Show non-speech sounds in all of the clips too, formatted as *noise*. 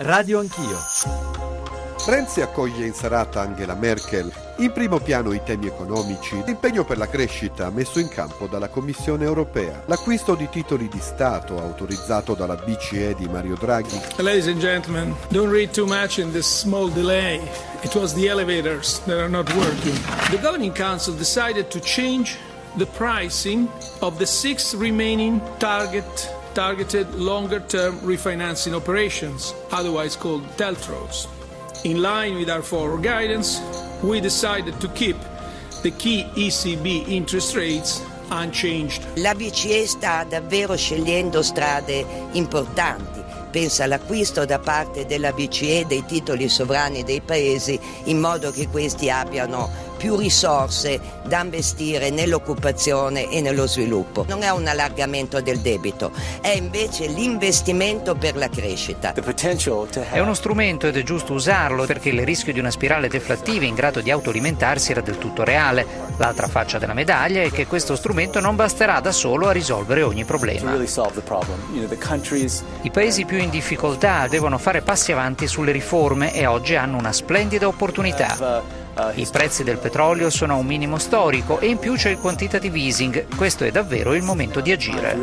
Radio Anch'io. Renzi accoglie in serata Angela Merkel. In primo piano i temi economici, l'impegno per la crescita messo in campo dalla Commissione europea, l'acquisto di titoli di Stato autorizzato dalla BCE di Mario Draghi. Ladies and gentlemen, don't read too much in this small delay. It was the elevators that are not working. The Governing Council decided to change the pricing of the six remaining target targeted longer-term refinancing operations, otherwise called TELTROs. In line with our forward guidance, we decided to keep the key ECB interest rates unchanged. La BCE sta davvero scegliendo strade importanti. Pensa all'acquisto da parte della BCE dei titoli sovrani dei paesi in modo che questi abbiano più risorse da investire nell'occupazione e nello sviluppo. Non è un allargamento del debito, è invece l'investimento per la crescita. È uno strumento ed è giusto usarlo perché il rischio di una spirale deflattiva in grado di autoalimentarsi era del tutto reale. L'altra faccia della medaglia è che questo strumento non basterà da solo a risolvere ogni problema. I paesi più in difficoltà devono fare passi avanti sulle riforme e oggi hanno una splendida opportunità. I prezzi del petrolio sono a un minimo storico e in più c'è il quantitative easing. Questo è davvero il momento di agire.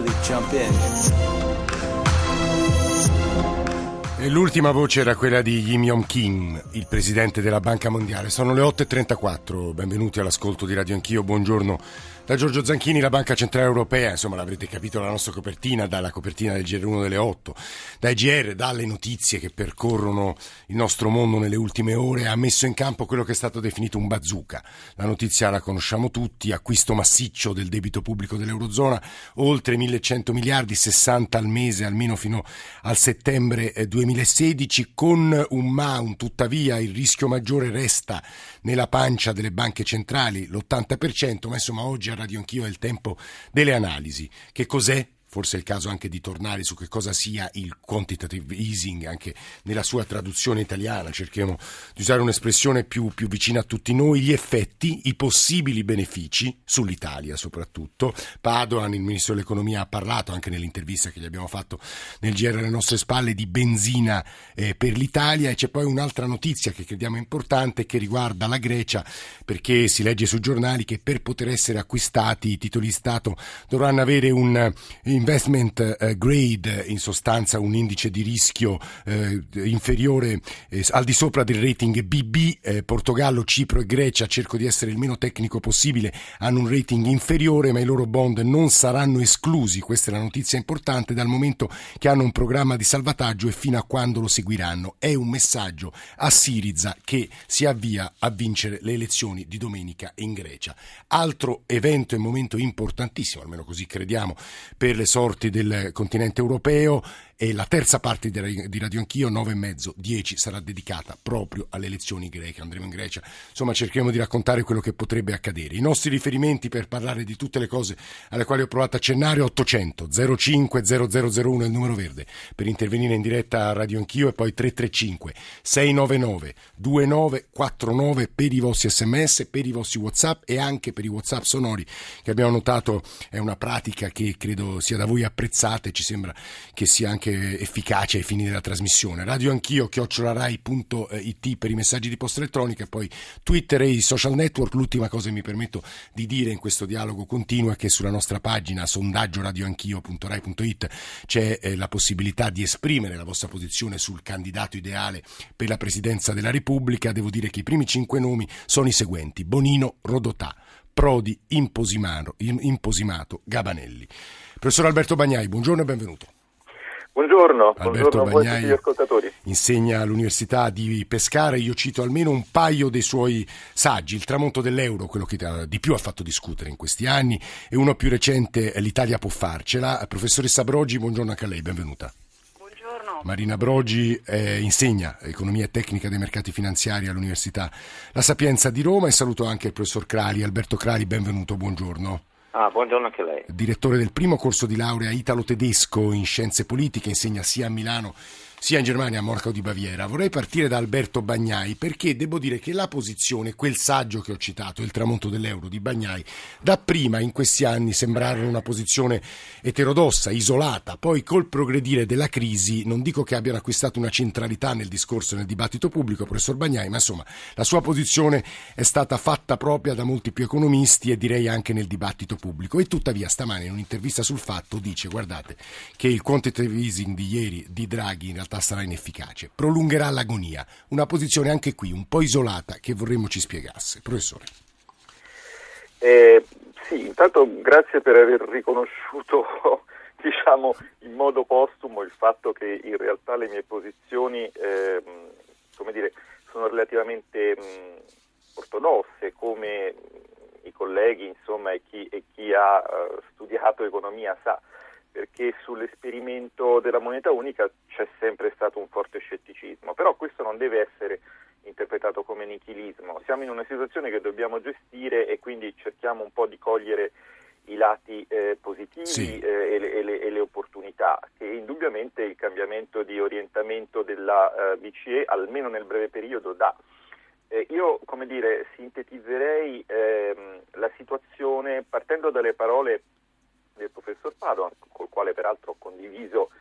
E l'ultima voce era quella di Yim Yong Kim, il presidente della Banca Mondiale. Sono le 8.34, benvenuti all'ascolto di Radio Anch'io, buongiorno da Giorgio Zanchini, la Banca Centrale Europea, insomma l'avrete capito la nostra copertina, dalla copertina del GR1 delle 8, dai GR, dalle notizie che percorrono il nostro mondo nelle ultime ore, ha messo in campo quello che è stato definito un bazooka. La notizia la conosciamo tutti, acquisto massiccio del debito pubblico dell'Eurozona, oltre 1100 miliardi, 60 al mese, almeno fino al settembre 2016, con un ma, un tuttavia, il rischio maggiore resta nella pancia delle banche centrali, l'80%, ma insomma oggi Radio Anch'io è il tempo delle analisi. Che cos'è forse è il caso anche di tornare su che cosa sia il quantitative easing, anche nella sua traduzione italiana, cerchiamo di usare un'espressione più, più, vicina a tutti noi, gli effetti, i possibili benefici sull'Italia soprattutto. Padoan, il Ministro dell'Economia, ha parlato anche nell'intervista che gli abbiamo fatto nel GR alle nostre spalle di benzina eh, per l'Italia e c'è poi un'altra notizia che crediamo importante che riguarda la Grecia perché si legge sui giornali che per poter essere acquistati i titoli di Stato dovranno avere un investment eh, grade, in sostanza un indice di rischio eh, inferiore eh, al di sopra del rating BB, eh, Portogallo, Cipro e Grecia, cerco di essere il meno tecnico possibile, hanno un rating inferiore ma i loro bond non saranno esclusi, questa è la notizia importante, dal momento che hanno un programma di salvataggio e fino a quando lo seguiranno. È un messaggio a Siriza che si avvia a vincere le elezioni di domenica in Grecia. Altro evento e momento importantissimo, almeno così crediamo, per le sorti del continente europeo e la terza parte di Radio Anch'io, 9 e mezzo, 10, sarà dedicata proprio alle elezioni greche. Andremo in Grecia, insomma cercheremo di raccontare quello che potrebbe accadere. I nostri riferimenti per parlare di tutte le cose alle quali ho provato a accennare 800 05 0001 è il numero verde per intervenire in diretta a Radio Anch'io e poi 335 699 2949 per i vostri sms, per i vostri whatsapp e anche per i whatsapp sonori che abbiamo notato è una pratica che credo sia da voi apprezzata e ci sembra che sia anche anche efficace ai fini della trasmissione. Radio anch'io, chiocciolarai.it per i messaggi di posta elettronica e poi Twitter e i social network. L'ultima cosa che mi permetto di dire in questo dialogo continuo è che sulla nostra pagina sondagioradioanchio.rai.it c'è eh, la possibilità di esprimere la vostra posizione sul candidato ideale per la presidenza della Repubblica. Devo dire che i primi cinque nomi sono i seguenti: Bonino, Rodotà, Prodi, Imposimato Gabanelli. Professor Alberto Bagnai, buongiorno e benvenuto. Buongiorno, Alberto buongiorno a voi ascoltatori. Insegna all'Università di Pescara, io cito almeno un paio dei suoi saggi, Il tramonto dell'euro, quello che di più ha fatto discutere in questi anni, e uno più recente, L'Italia può farcela. Professoressa Brogi, buongiorno anche a lei, benvenuta. Buongiorno. Marina Brogi eh, insegna economia e tecnica dei mercati finanziari all'Università La Sapienza di Roma e saluto anche il professor Crali, Alberto Crali, benvenuto, buongiorno. Ah, buongiorno anche lei. Direttore del primo corso di laurea italo-tedesco in scienze politiche, insegna sia a Milano sia in Germania, a Monaco di Baviera. Vorrei partire da Alberto Bagnai perché devo dire che la posizione, quel saggio che ho citato, Il tramonto dell'euro di Bagnai, dapprima in questi anni sembrarono una posizione eterodossa, isolata, poi col progredire della crisi non dico che abbiano acquistato una centralità nel discorso e nel dibattito pubblico, professor Bagnai, ma insomma la sua posizione è stata fatta propria da molti più economisti e direi anche nel dibattito pubblico e tuttavia stamane in un'intervista sul fatto dice guardate che il quantitative easing di ieri di Draghi in realtà realtà sarà inefficace, prolungherà l'agonia, una posizione anche qui un po' isolata che vorremmo ci spiegasse. Professore. Eh, sì, intanto grazie per aver riconosciuto *laughs* diciamo, in modo postumo il fatto che in realtà le mie posizioni eh, come dire, sono relativamente mh, ortodosse come i colleghi insomma, e, chi, e chi ha uh, studiato economia sa perché sull'esperimento della moneta unica c'è sempre stato un forte scetticismo, però questo non deve essere interpretato come nichilismo. Siamo in una situazione che dobbiamo gestire e quindi cerchiamo un po' di cogliere i lati eh, positivi sì. eh, e, le, e, le, e, le, opportunità, che indubbiamente il cambiamento di orientamento della eh, BCE, almeno nel breve periodo, dà. Eh, io, come dire, sintetizzerei ehm, la situazione partendo dalle parole del professor Padoan, col quale peraltro ho condiviso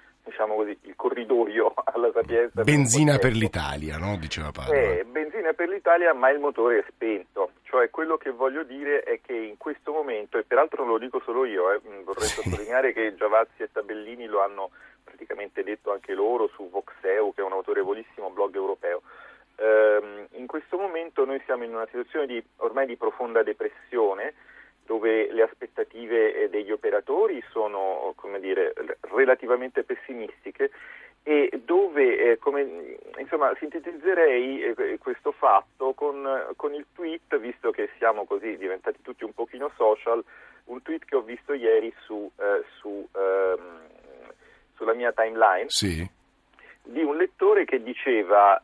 diciamo così, il corridoio *laughs* alla Sapienza. Benzina per, l'Italia, no? diceva Padoan. Eh, benzina per l'Italia, ma il motore è spento. Cioè quello che voglio dire è che in questo momento, e peraltro non lo dico solo io, eh, vorrei sì. sottolineare che Giavazzi e Tabellini lo hanno praticamente detto anche loro su Voxeu, che è un autorevolissimo blog europeo. Eh, in questo momento noi siamo in una situazione di, ormai di profonda depressione, dove le aspettative eh, degli operatori sono dire, relativamente pessimistiche e dove eh, come, insomma, sintetizzerei eh, questo fatto con, con, il tweet, visto che siamo così diventati tutti un pochino social, un tweet che ho visto ieri su, eh, su, ehm, sulla mia timeline. Sì. Di un lettore che diceva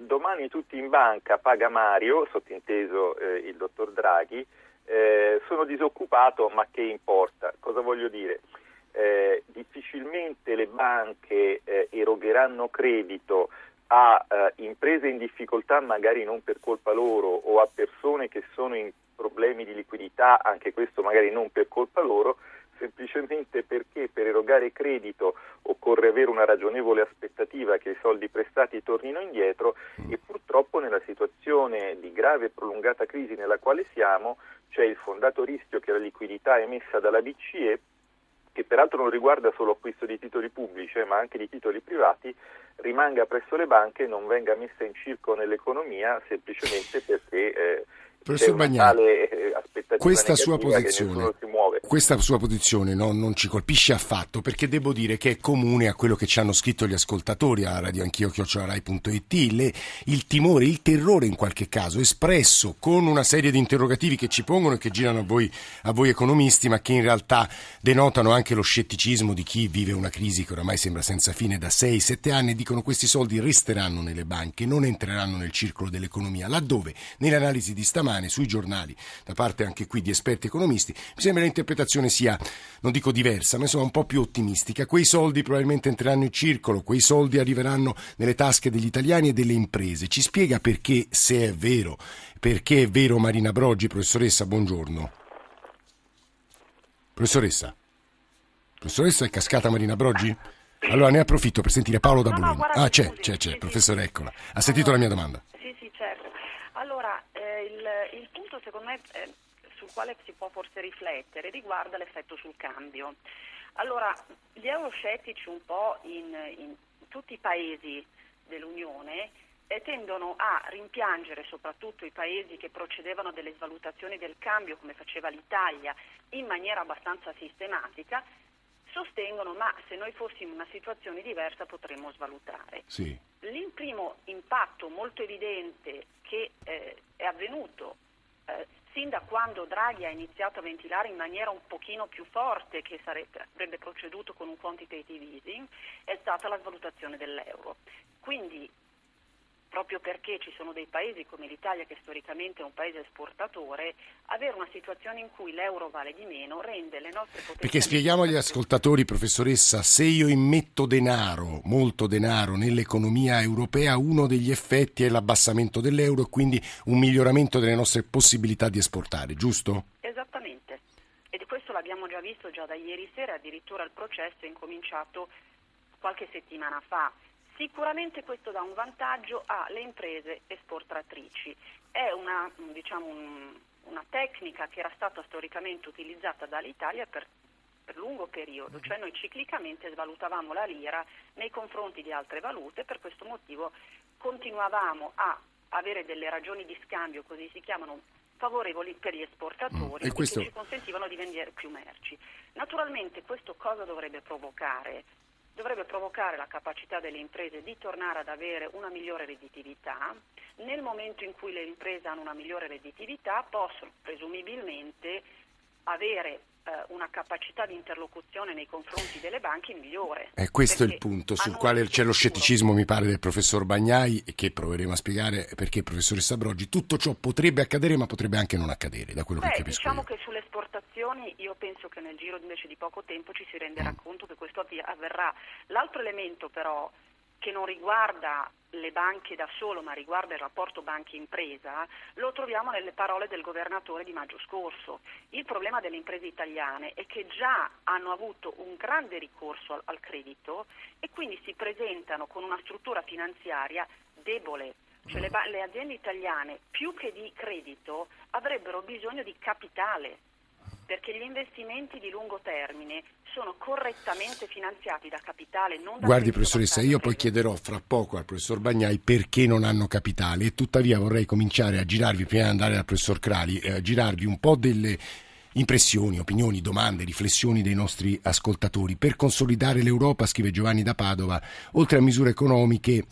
domani tutti in banca paga Mario, sottinteso il dottor Draghi, eh, sono disoccupato ma che importa? Cosa voglio dire? Eh, difficilmente le banche eh, erogheranno credito a eh, imprese in difficoltà magari non per colpa loro o a persone che sono in problemi di liquidità, anche questo magari non per colpa loro, semplicemente perché per erogare credito occorre avere una ragionevole aspettativa che i soldi prestati tornino indietro e purtroppo nella situazione di grave e prolungata crisi nella quale siamo c'è il fondato rischio che la liquidità emessa dalla BCE che peraltro non riguarda solo acquisto di titoli pubblici ma anche di titoli privati, rimanga presso le banche e non venga messa in circo nell'economia semplicemente perché eh, Professor Bagnani, eh, questa sua posizione, questa sua posizione no, non ci colpisce affatto perché devo dire che è comune a quello che ci hanno scritto gli ascoltatori a radioanchio.it il timore, il terrore in qualche caso espresso con una serie di interrogativi che ci pongono e che girano a voi, a voi economisti ma che in realtà denotano anche lo scetticismo di chi vive una crisi che oramai sembra senza fine da 6-7 anni e dicono questi soldi resteranno nelle banche, non entreranno nel circolo dell'economia. Laddove? Nelle analisi di settimane sui giornali, da parte anche qui di esperti economisti, mi sembra l'interpretazione sia, non dico diversa, ma insomma un po' più ottimistica. Quei soldi probabilmente entreranno in circolo, quei soldi arriveranno nelle tasche degli italiani e delle imprese. Ci spiega perché, se è vero, perché è vero Marina Broggi, professoressa, buongiorno. Professoressa? Professoressa è cascata Marina Broggi? Allora ne approfitto per sentire Paolo da Bologna. ah, c'è, c'è, c'è, professore, eccola. Ha sentito la mia domanda? secondo me eh, sul quale si può forse riflettere riguarda l'effetto sul cambio. Allora, gli euroscettici un po' in, in tutti i paesi dell'Unione eh, tendono a rimpiangere soprattutto i paesi che procedevano a delle svalutazioni del cambio come faceva l'Italia in maniera abbastanza sistematica sostengono ma se noi fossimo in una situazione diversa potremmo svalutare. Sì. Il primo impatto molto evidente che eh, è avvenuto eh, sin da quando Draghi ha iniziato a ventilare in maniera un pochino più forte che sarebbe, avrebbe proceduto con un quantitative easing è stata la svalutazione dell'euro. Quindi proprio perché ci sono dei paesi come l'Italia che storicamente è un paese esportatore, avere una situazione in cui l'euro vale di meno rende le nostre potenzialità... Perché spieghiamo agli ascoltatori, professoressa, se io immetto denaro, molto denaro, nell'economia europea, uno degli effetti è l'abbassamento dell'euro e quindi un miglioramento delle nostre possibilità di esportare, giusto? Esattamente. E questo l'abbiamo già visto già da ieri sera, addirittura il processo è incominciato qualche settimana fa. Sicuramente questo dà un vantaggio alle imprese esportatrici. È una, diciamo, un, una tecnica che era stata storicamente utilizzata dall'Italia per, per lungo periodo, cioè noi ciclicamente svalutavamo la lira nei confronti di altre valute, per questo motivo continuavamo a avere delle ragioni di scambio, così si chiamano, favorevoli per gli esportatori mm. e questo... che ci consentivano di vendere più merci. Naturalmente questo cosa dovrebbe provocare? Dovrebbe provocare la capacità delle imprese di tornare ad avere una migliore redditività. Nel momento in cui le imprese hanno una migliore redditività possono presumibilmente avere una capacità di interlocuzione nei confronti delle banche migliore. E questo è il punto sul quale c'è lo scetticismo, mi pare, del professor Bagnai, che proveremo a spiegare perché, professoressa Broggi, tutto ciò potrebbe accadere, ma potrebbe anche non accadere, da quello Beh, che capisco. Diciamo io. che sulle esportazioni io penso che nel giro invece di poco tempo ci si renderà mm. conto che questo avverrà. L'altro elemento però che non riguarda le banche da solo, ma riguarda il rapporto banca-impresa, lo troviamo nelle parole del governatore di maggio scorso. Il problema delle imprese italiane è che già hanno avuto un grande ricorso al, al credito e quindi si presentano con una struttura finanziaria debole. Cioè le, le aziende italiane, più che di credito, avrebbero bisogno di capitale perché gli investimenti di lungo termine sono correttamente finanziati da capitale, non da Guardi professoressa, io poi chiederò fra poco al professor Bagnai perché non hanno capitale e tuttavia vorrei cominciare a girarvi, prima di andare dal professor Crali, eh, a girarvi un po' delle impressioni, opinioni, domande, riflessioni dei nostri ascoltatori. Per consolidare l'Europa, scrive Giovanni da Padova, oltre a misure economiche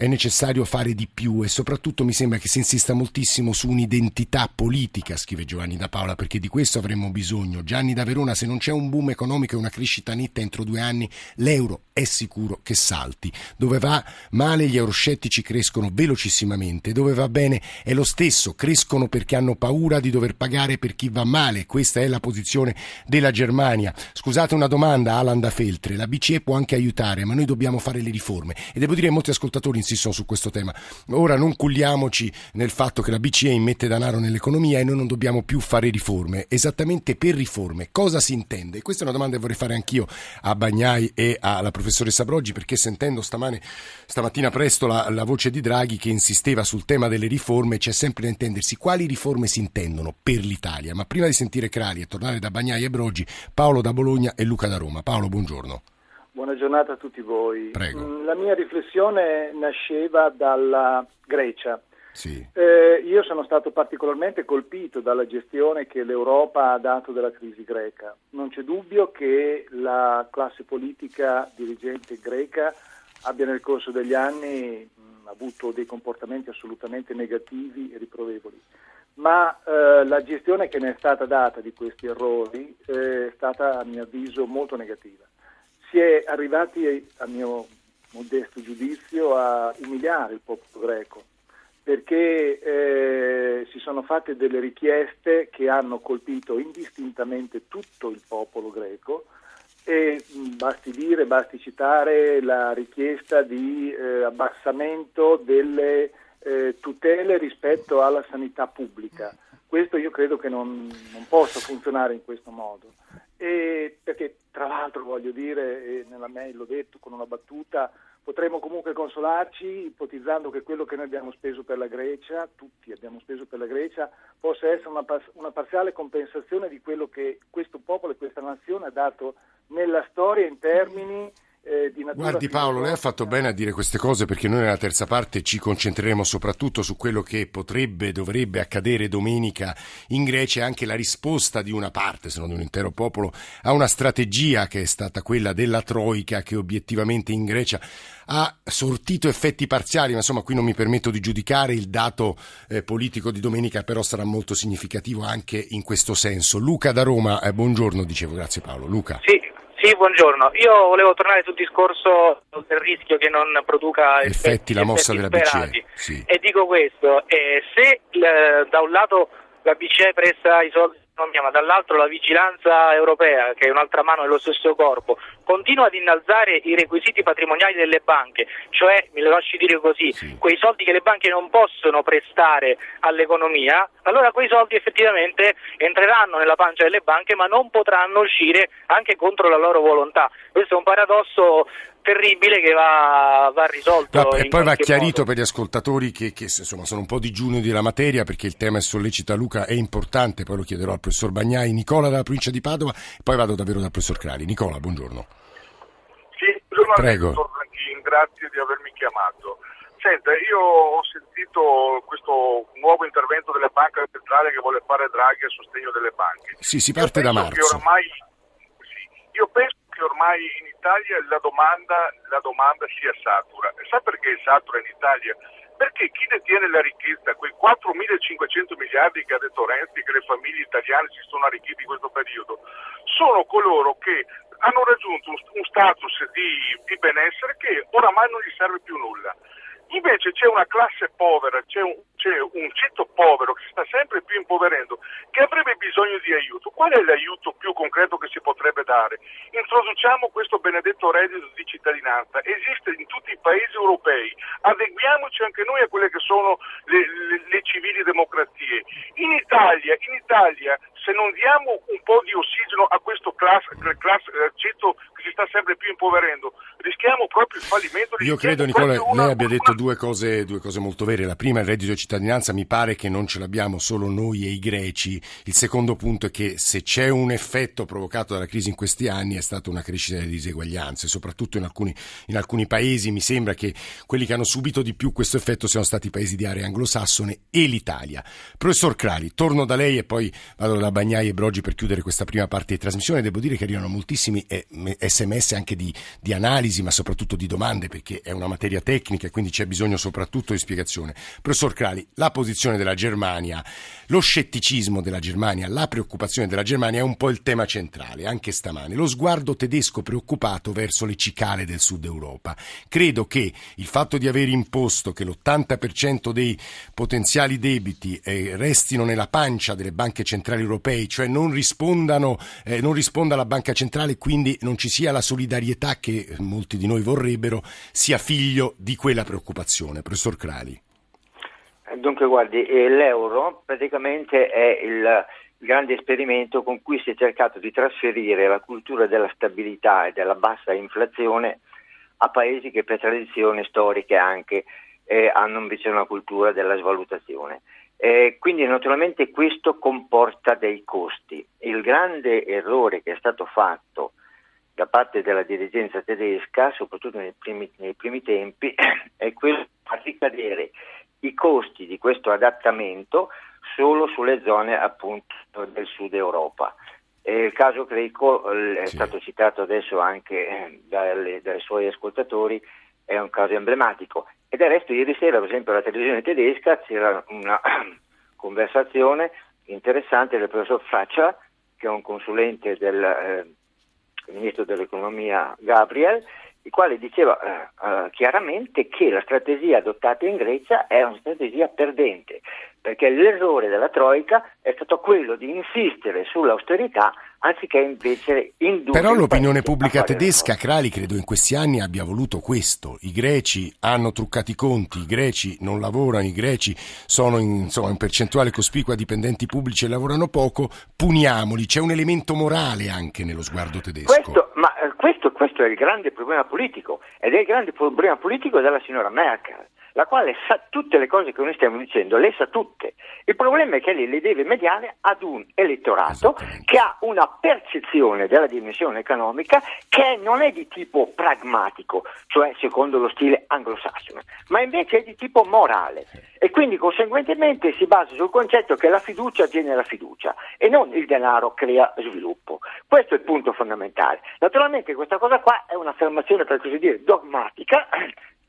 è necessario fare di più e soprattutto mi sembra che si insista moltissimo su un'identità politica, scrive Giovanni da Paola, perché di questo avremmo bisogno. Gianni da Verona, se non c'è un boom economico e una crescita netta entro due anni, l'euro è sicuro che salti. Dove va male gli euroscettici crescono velocissimamente, dove va bene è lo stesso, crescono perché hanno paura di dover pagare per chi va male. Questa è la posizione della Germania. Scusate una domanda, Alan da Feltre, la BCE può anche aiutare, ma noi dobbiamo fare le riforme. E devo dire molti ascoltatori insistono su questo tema. Ora non culliamoci nel fatto che la BCE immette denaro nell'economia e noi non dobbiamo più fare riforme. Esattamente per riforme cosa si intende? Questa è una domanda che vorrei fare anch'io a Bagnai e alla professoressa Broggi perché sentendo stamane, stamattina presto la, la voce di Draghi che insisteva sul tema delle riforme c'è sempre da intendersi quali riforme si intendono per l'Italia. Ma prima di sentire Crali e tornare da Bagnai e Broggi, Paolo da Bologna e Luca da Roma. Paolo, buongiorno. Buona giornata a tutti voi. Prego. Mm, la mia riflessione nasceva dalla Grecia. Sì. Eh, io sono stato particolarmente colpito dalla gestione che l'Europa ha dato della crisi greca. Non c'è dubbio che la classe politica dirigente greca abbia nel corso degli anni mh, mm, avuto dei comportamenti assolutamente negativi e riprovevoli. Ma eh, la gestione che ne è stata data di questi errori eh, è stata, a mio avviso, molto negativa si è arrivati, a mio modesto giudizio, a umiliare il popolo greco perché eh, si sono fatte delle richieste che hanno colpito indistintamente tutto il popolo greco e mh, basti dire, basti citare la richiesta di eh, abbassamento delle eh, tutele rispetto alla sanità pubblica. Questo io credo che non, non possa funzionare in questo modo. E perché tra l'altro voglio dire, nella mail l'ho detto con una battuta, potremmo comunque consolarci ipotizzando che quello che noi abbiamo speso per la Grecia, tutti abbiamo speso per la Grecia, possa essere una, una parziale compensazione di quello che questo popolo e questa nazione ha dato nella storia in termini eh, di natura Guardi Paolo, lei ha fatto bene a dire queste cose perché noi nella terza parte ci concentreremo soprattutto su quello che potrebbe, dovrebbe accadere domenica in Grecia e anche la risposta di una parte, se non di un intero popolo, a una strategia che è stata quella della Troica che obiettivamente in Grecia ha sortito effetti parziali, ma insomma qui non mi permetto di giudicare, il dato eh, politico di domenica però sarà molto significativo anche in questo senso. Luca da Roma, eh, buongiorno, dicevo, grazie Paolo. Luca. Sì, Sì, buongiorno. Io volevo tornare sul discorso del rischio che non produca effetti, effetti la mossa effetti della sperati. BCE. Sì. E dico questo, eh, se eh, da un lato la BCE presta i soldi all'economia, ma dall'altro la vigilanza europea, che è un'altra mano dello stesso corpo, continua ad innalzare i requisiti patrimoniali delle banche, cioè, lo lasci dire così, Sì. quei soldi che le banche non possono prestare all'economia, allora quei soldi effettivamente entreranno nella pancia delle banche ma non potranno uscire anche contro la loro volontà. Questo è un paradosso terribile che va, va risolto. No, e poi va chiarito modo. per gli ascoltatori che, che, insomma, sono un po' digiuni della materia perché il tema che sollecita Luca è importante, poi lo chiederò al professor Bagnai, Nicola dalla provincia di Padova, e poi vado davvero dal professor Crali. Nicola, buongiorno. Sì, giornalista, Prego. grazie di avermi chiamato. Senta, io ho sentito questo nuovo intervento della Banca Centrale che vuole fare Draghi a sostegno delle banche. Sì, si parte da che marzo. sì, io penso che ormai in Italia la domanda, la domanda sia satura. E sa perché è satura in Italia? Perché chi detiene la ricchezza, quei 4.500 miliardi che ha detto Renzi che le famiglie italiane si sono arricchite in questo periodo, sono coloro che hanno raggiunto un, status di, di benessere che oramai non gli serve più nulla. Invece c'è una classe povera, c'è un, c'è un ceto povero che si sta sempre più impoverendo, che avrebbe bisogno di aiuto. Qual è l'aiuto più concreto che si potrebbe dare? Introduciamo questo benedetto reddito di cittadinanza, esiste in tutti i paesi europei, adeguiamoci anche noi a quelle che sono le, le- le civili democrazie. In Italia, in Italia, se non diamo un po' di ossigeno a questo class, class- eh, ceto che si sta sempre più impoverendo, rischiamo proprio il fallimento. Io credo, Nicola, una- lei abbia detto due cose, due cose molto vere. La prima, il reddito di cittadinanza, mi pare che non ce l'abbiamo solo noi e i greci. Il secondo punto è che se c'è un effetto provocato dalla crisi in questi anni è stata una crescita delle diseguaglianze, soprattutto in alcuni, in alcuni paesi. Mi sembra che quelli che hanno subito di più questo effetto siano stati i paesi di area anglosassone e l'Italia. Professor Crali, torno da lei e poi vado da Bagnai e Brogi per chiudere questa prima parte di trasmissione. Devo dire che arrivano moltissimi eh, sms anche di, di analisi, ma soprattutto di domande, perché è una materia tecnica e quindi c'è bisogno soprattutto di spiegazione. Professor Crali, la posizione della Germania, lo scetticismo della Germania, la preoccupazione della Germania è un po' il tema centrale, anche stamane. Lo sguardo tedesco preoccupato verso le cicale del sud Europa. Credo che il fatto di aver imposto che l'80% dei potenziali debiti eh, restino nella pancia delle banche centrali europee, cioè non eh, non risponda la banca centrale, quindi non ci sia la solidarietà che molti di noi vorrebbero, sia figlio di quella preoccupazione. Professor Crali. Dunque, guardi, eh, l'euro praticamente è il grande esperimento con cui si è cercato di trasferire la cultura della stabilità e della bassa inflazione a paesi che per tradizione storiche anche eh, hanno invece una cultura della svalutazione. Eh, quindi naturalmente questo comporta dei costi. Il grande errore che è stato fatto da parte della dirigenza tedesca, soprattutto nei primi, nei primi tempi, *coughs* è quello di far ricadere i costi di questo adattamento solo sulle zone appunto del sud Europa. E il caso greco è Sì. stato citato adesso anche eh, dalle- dai suoi ascoltatori, è un caso emblematico. E del resto ieri sera, per esempio, alla televisione tedesca c'era una *clears throat* conversazione interessante del professor Faccia, che è un consulente del eh, ministro dell'economia Gabriel, il quale diceva eh, eh, chiaramente che la strategia adottata in Grecia è una strategia perdente, perché l'errore della Troica è stato quello di insistere sull'austerità anziché invece indurre Però l'opinione pubblica tedesca. Crali, credo in questi anni abbia voluto questo. I greci hanno truccato i conti, i greci non lavorano, i greci sono in, insomma, in percentuale cospicua dipendenti pubblici e lavorano poco, puniamoli. C'è un elemento morale anche nello sguardo tedesco. Questo, ma eh, questo, questo è il grande problema politico ed è il grande problema politico della signora Merkel, la quale sa tutte le cose che noi stiamo dicendo, le sa tutte. Il problema è che lei le deve mediare ad un elettorato che ha una percezione della dimensione economica che non è di tipo pragmatico, cioè secondo lo stile anglosassone, ma invece è di tipo morale e quindi conseguentemente si basa sul concetto che la fiducia genera fiducia e non il denaro crea sviluppo. Questo è il punto fondamentale. Naturalmente questa cosa qua è un'affermazione per così dire dogmatica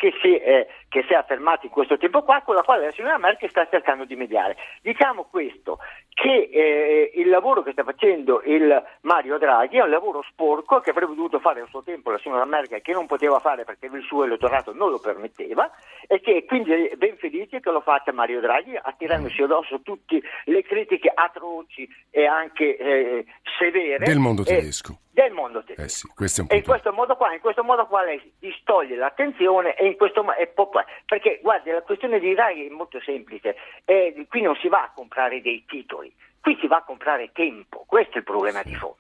che si, è, che si, è, affermato in questo tempo qua, con la quale la signora Merkel sta cercando di mediare. Diciamo questo, che eh, il lavoro che sta facendo il Mario Draghi è un lavoro sporco che avrebbe dovuto fare a suo tempo la signora Merkel che non poteva fare perché il suo elettorato non lo permetteva e che quindi è ben felice che lo faccia Mario Draghi attirandosi addosso tutte le critiche atroci e anche eh, severe del mondo tedesco. Del mondo tedesco. Eh sì, e in questo modo qua, in questo modo qua lei distoglie l'attenzione e in questo modo perché guardi la questione di Draghi è molto semplice, eh, qui non si va a comprare dei titoli, qui si va a comprare tempo, questo è il problema di fondo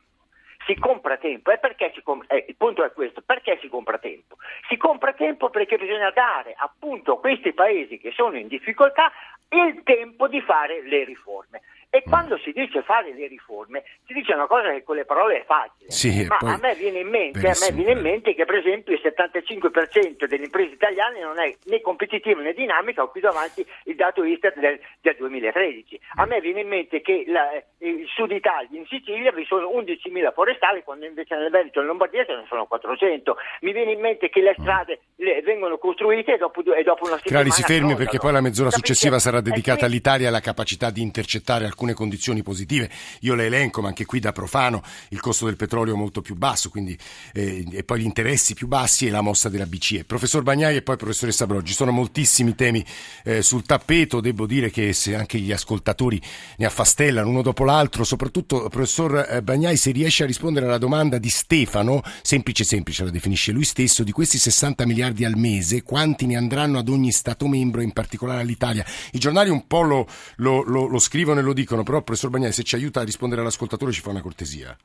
si compra tempo. E perché si compra, eh, il punto è questo, perché si compra tempo? Si compra tempo perché bisogna dare appunto a questi paesi che sono in difficoltà il tempo di fare le riforme. E quando si dice fare le riforme, si dice una cosa che con le parole è facile, sì, ma a me, viene in mente, a me viene in mente che per esempio il 75% delle imprese italiane non è né competitiva né dinamica, ho qui davanti il dato Istat del, del 2013. A me viene in mente che la, il sud Italia, in Sicilia, vi sono 11.000 forestali, quando invece nel Veneto e in Lombardia ce ne sono 400. Mi viene in mente che le strade le, vengono costruite e dopo, e dopo una settimana... Crali si fermi perché poi la mezz'ora successiva sarà dedicata all'Italia e alla capacità di intercettare alcune alcune condizioni positive. Io le elenco, ma anche qui da profano, il costo del petrolio molto più basso, quindi, eh, e poi gli interessi più bassi e la mossa della BCE. Professor Bagnai e poi professoressa Broggi, sono moltissimi temi eh, sul tappeto, devo dire che se anche gli ascoltatori ne affastellano uno dopo l'altro, soprattutto professor eh, Bagnai se riesce a rispondere alla domanda di Stefano, semplice semplice la definisce lui stesso, di questi 60 miliardi al mese, quanti ne andranno ad ogni Stato membro, in particolare all'Italia? I giornali un po' lo, lo, lo, lo scrivono e lo dicono dicono, però professor Bagnai se ci aiuta a rispondere all'ascoltatore ci fa una cortesia.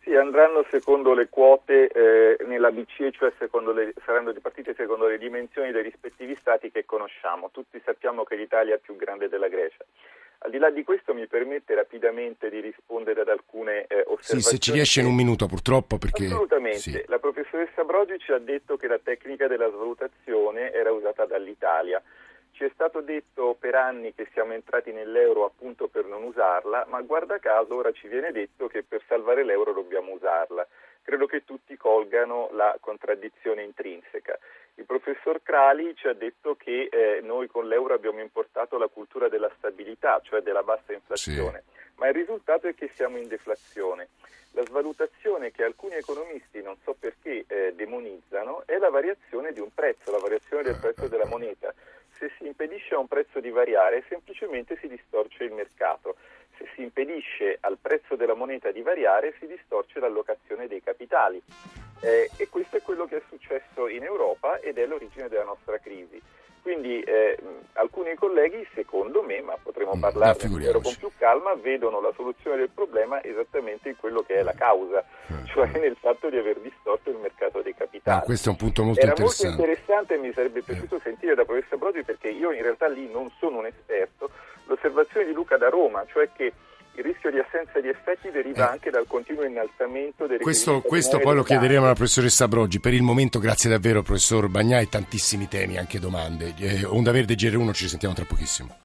Sì, andranno secondo le quote eh, nella BCE, cioè le, saranno ripartite secondo le dimensioni dei rispettivi stati che conosciamo. Tutti sappiamo che l'Italia è più grande della Grecia. Al di là di questo mi permette rapidamente di rispondere ad alcune eh, osservazioni. Sì, se ci riesce in un minuto purtroppo perché... Assolutamente. Sì. La professoressa Brogi ci ha detto che la tecnica della svalutazione era usata dall'Italia. Ci è stato detto per anni che siamo entrati nell'euro appunto per non usarla, ma guarda caso ora ci viene detto che per salvare l'euro dobbiamo usarla. Credo che tutti colgano la contraddizione intrinseca. Il professor Crali ci ha detto che eh, noi con l'euro abbiamo importato la cultura della stabilità, cioè della bassa inflazione, sì. ma il risultato è che siamo in deflazione. La svalutazione che alcuni economisti, non so perché, eh, demonizzano è la variazione di un prezzo, la variazione del prezzo della moneta se si impedisce a un prezzo di variare semplicemente si distorce il mercato, se si impedisce al prezzo della moneta di variare si distorce l'allocazione dei capitali eh, e questo è quello che è successo in Europa ed è l'origine della nostra crisi. Quindi eh, alcuni colleghi, secondo me, ma potremo mm, parlarne con più calma, vedono la soluzione del problema esattamente in quello che è la causa, mm. cioè nel fatto di aver distorto il mercato dei capitali. Ah, questo è un punto molto Era interessante. molto interessante e mi sarebbe piaciuto eh. sentire da professor Brodi perché io in realtà lì non sono un esperto, l'osservazione di Luca da Roma, cioè che il rischio di assenza di effetti deriva eh. anche dal continuo innalzamento dei Questo, questo poi lo chiederemo alla professoressa Broggi. Per il momento, grazie davvero, professor Bagnai, tantissimi temi, anche domande. Eh, Onda Verde GR1, ci sentiamo tra pochissimo.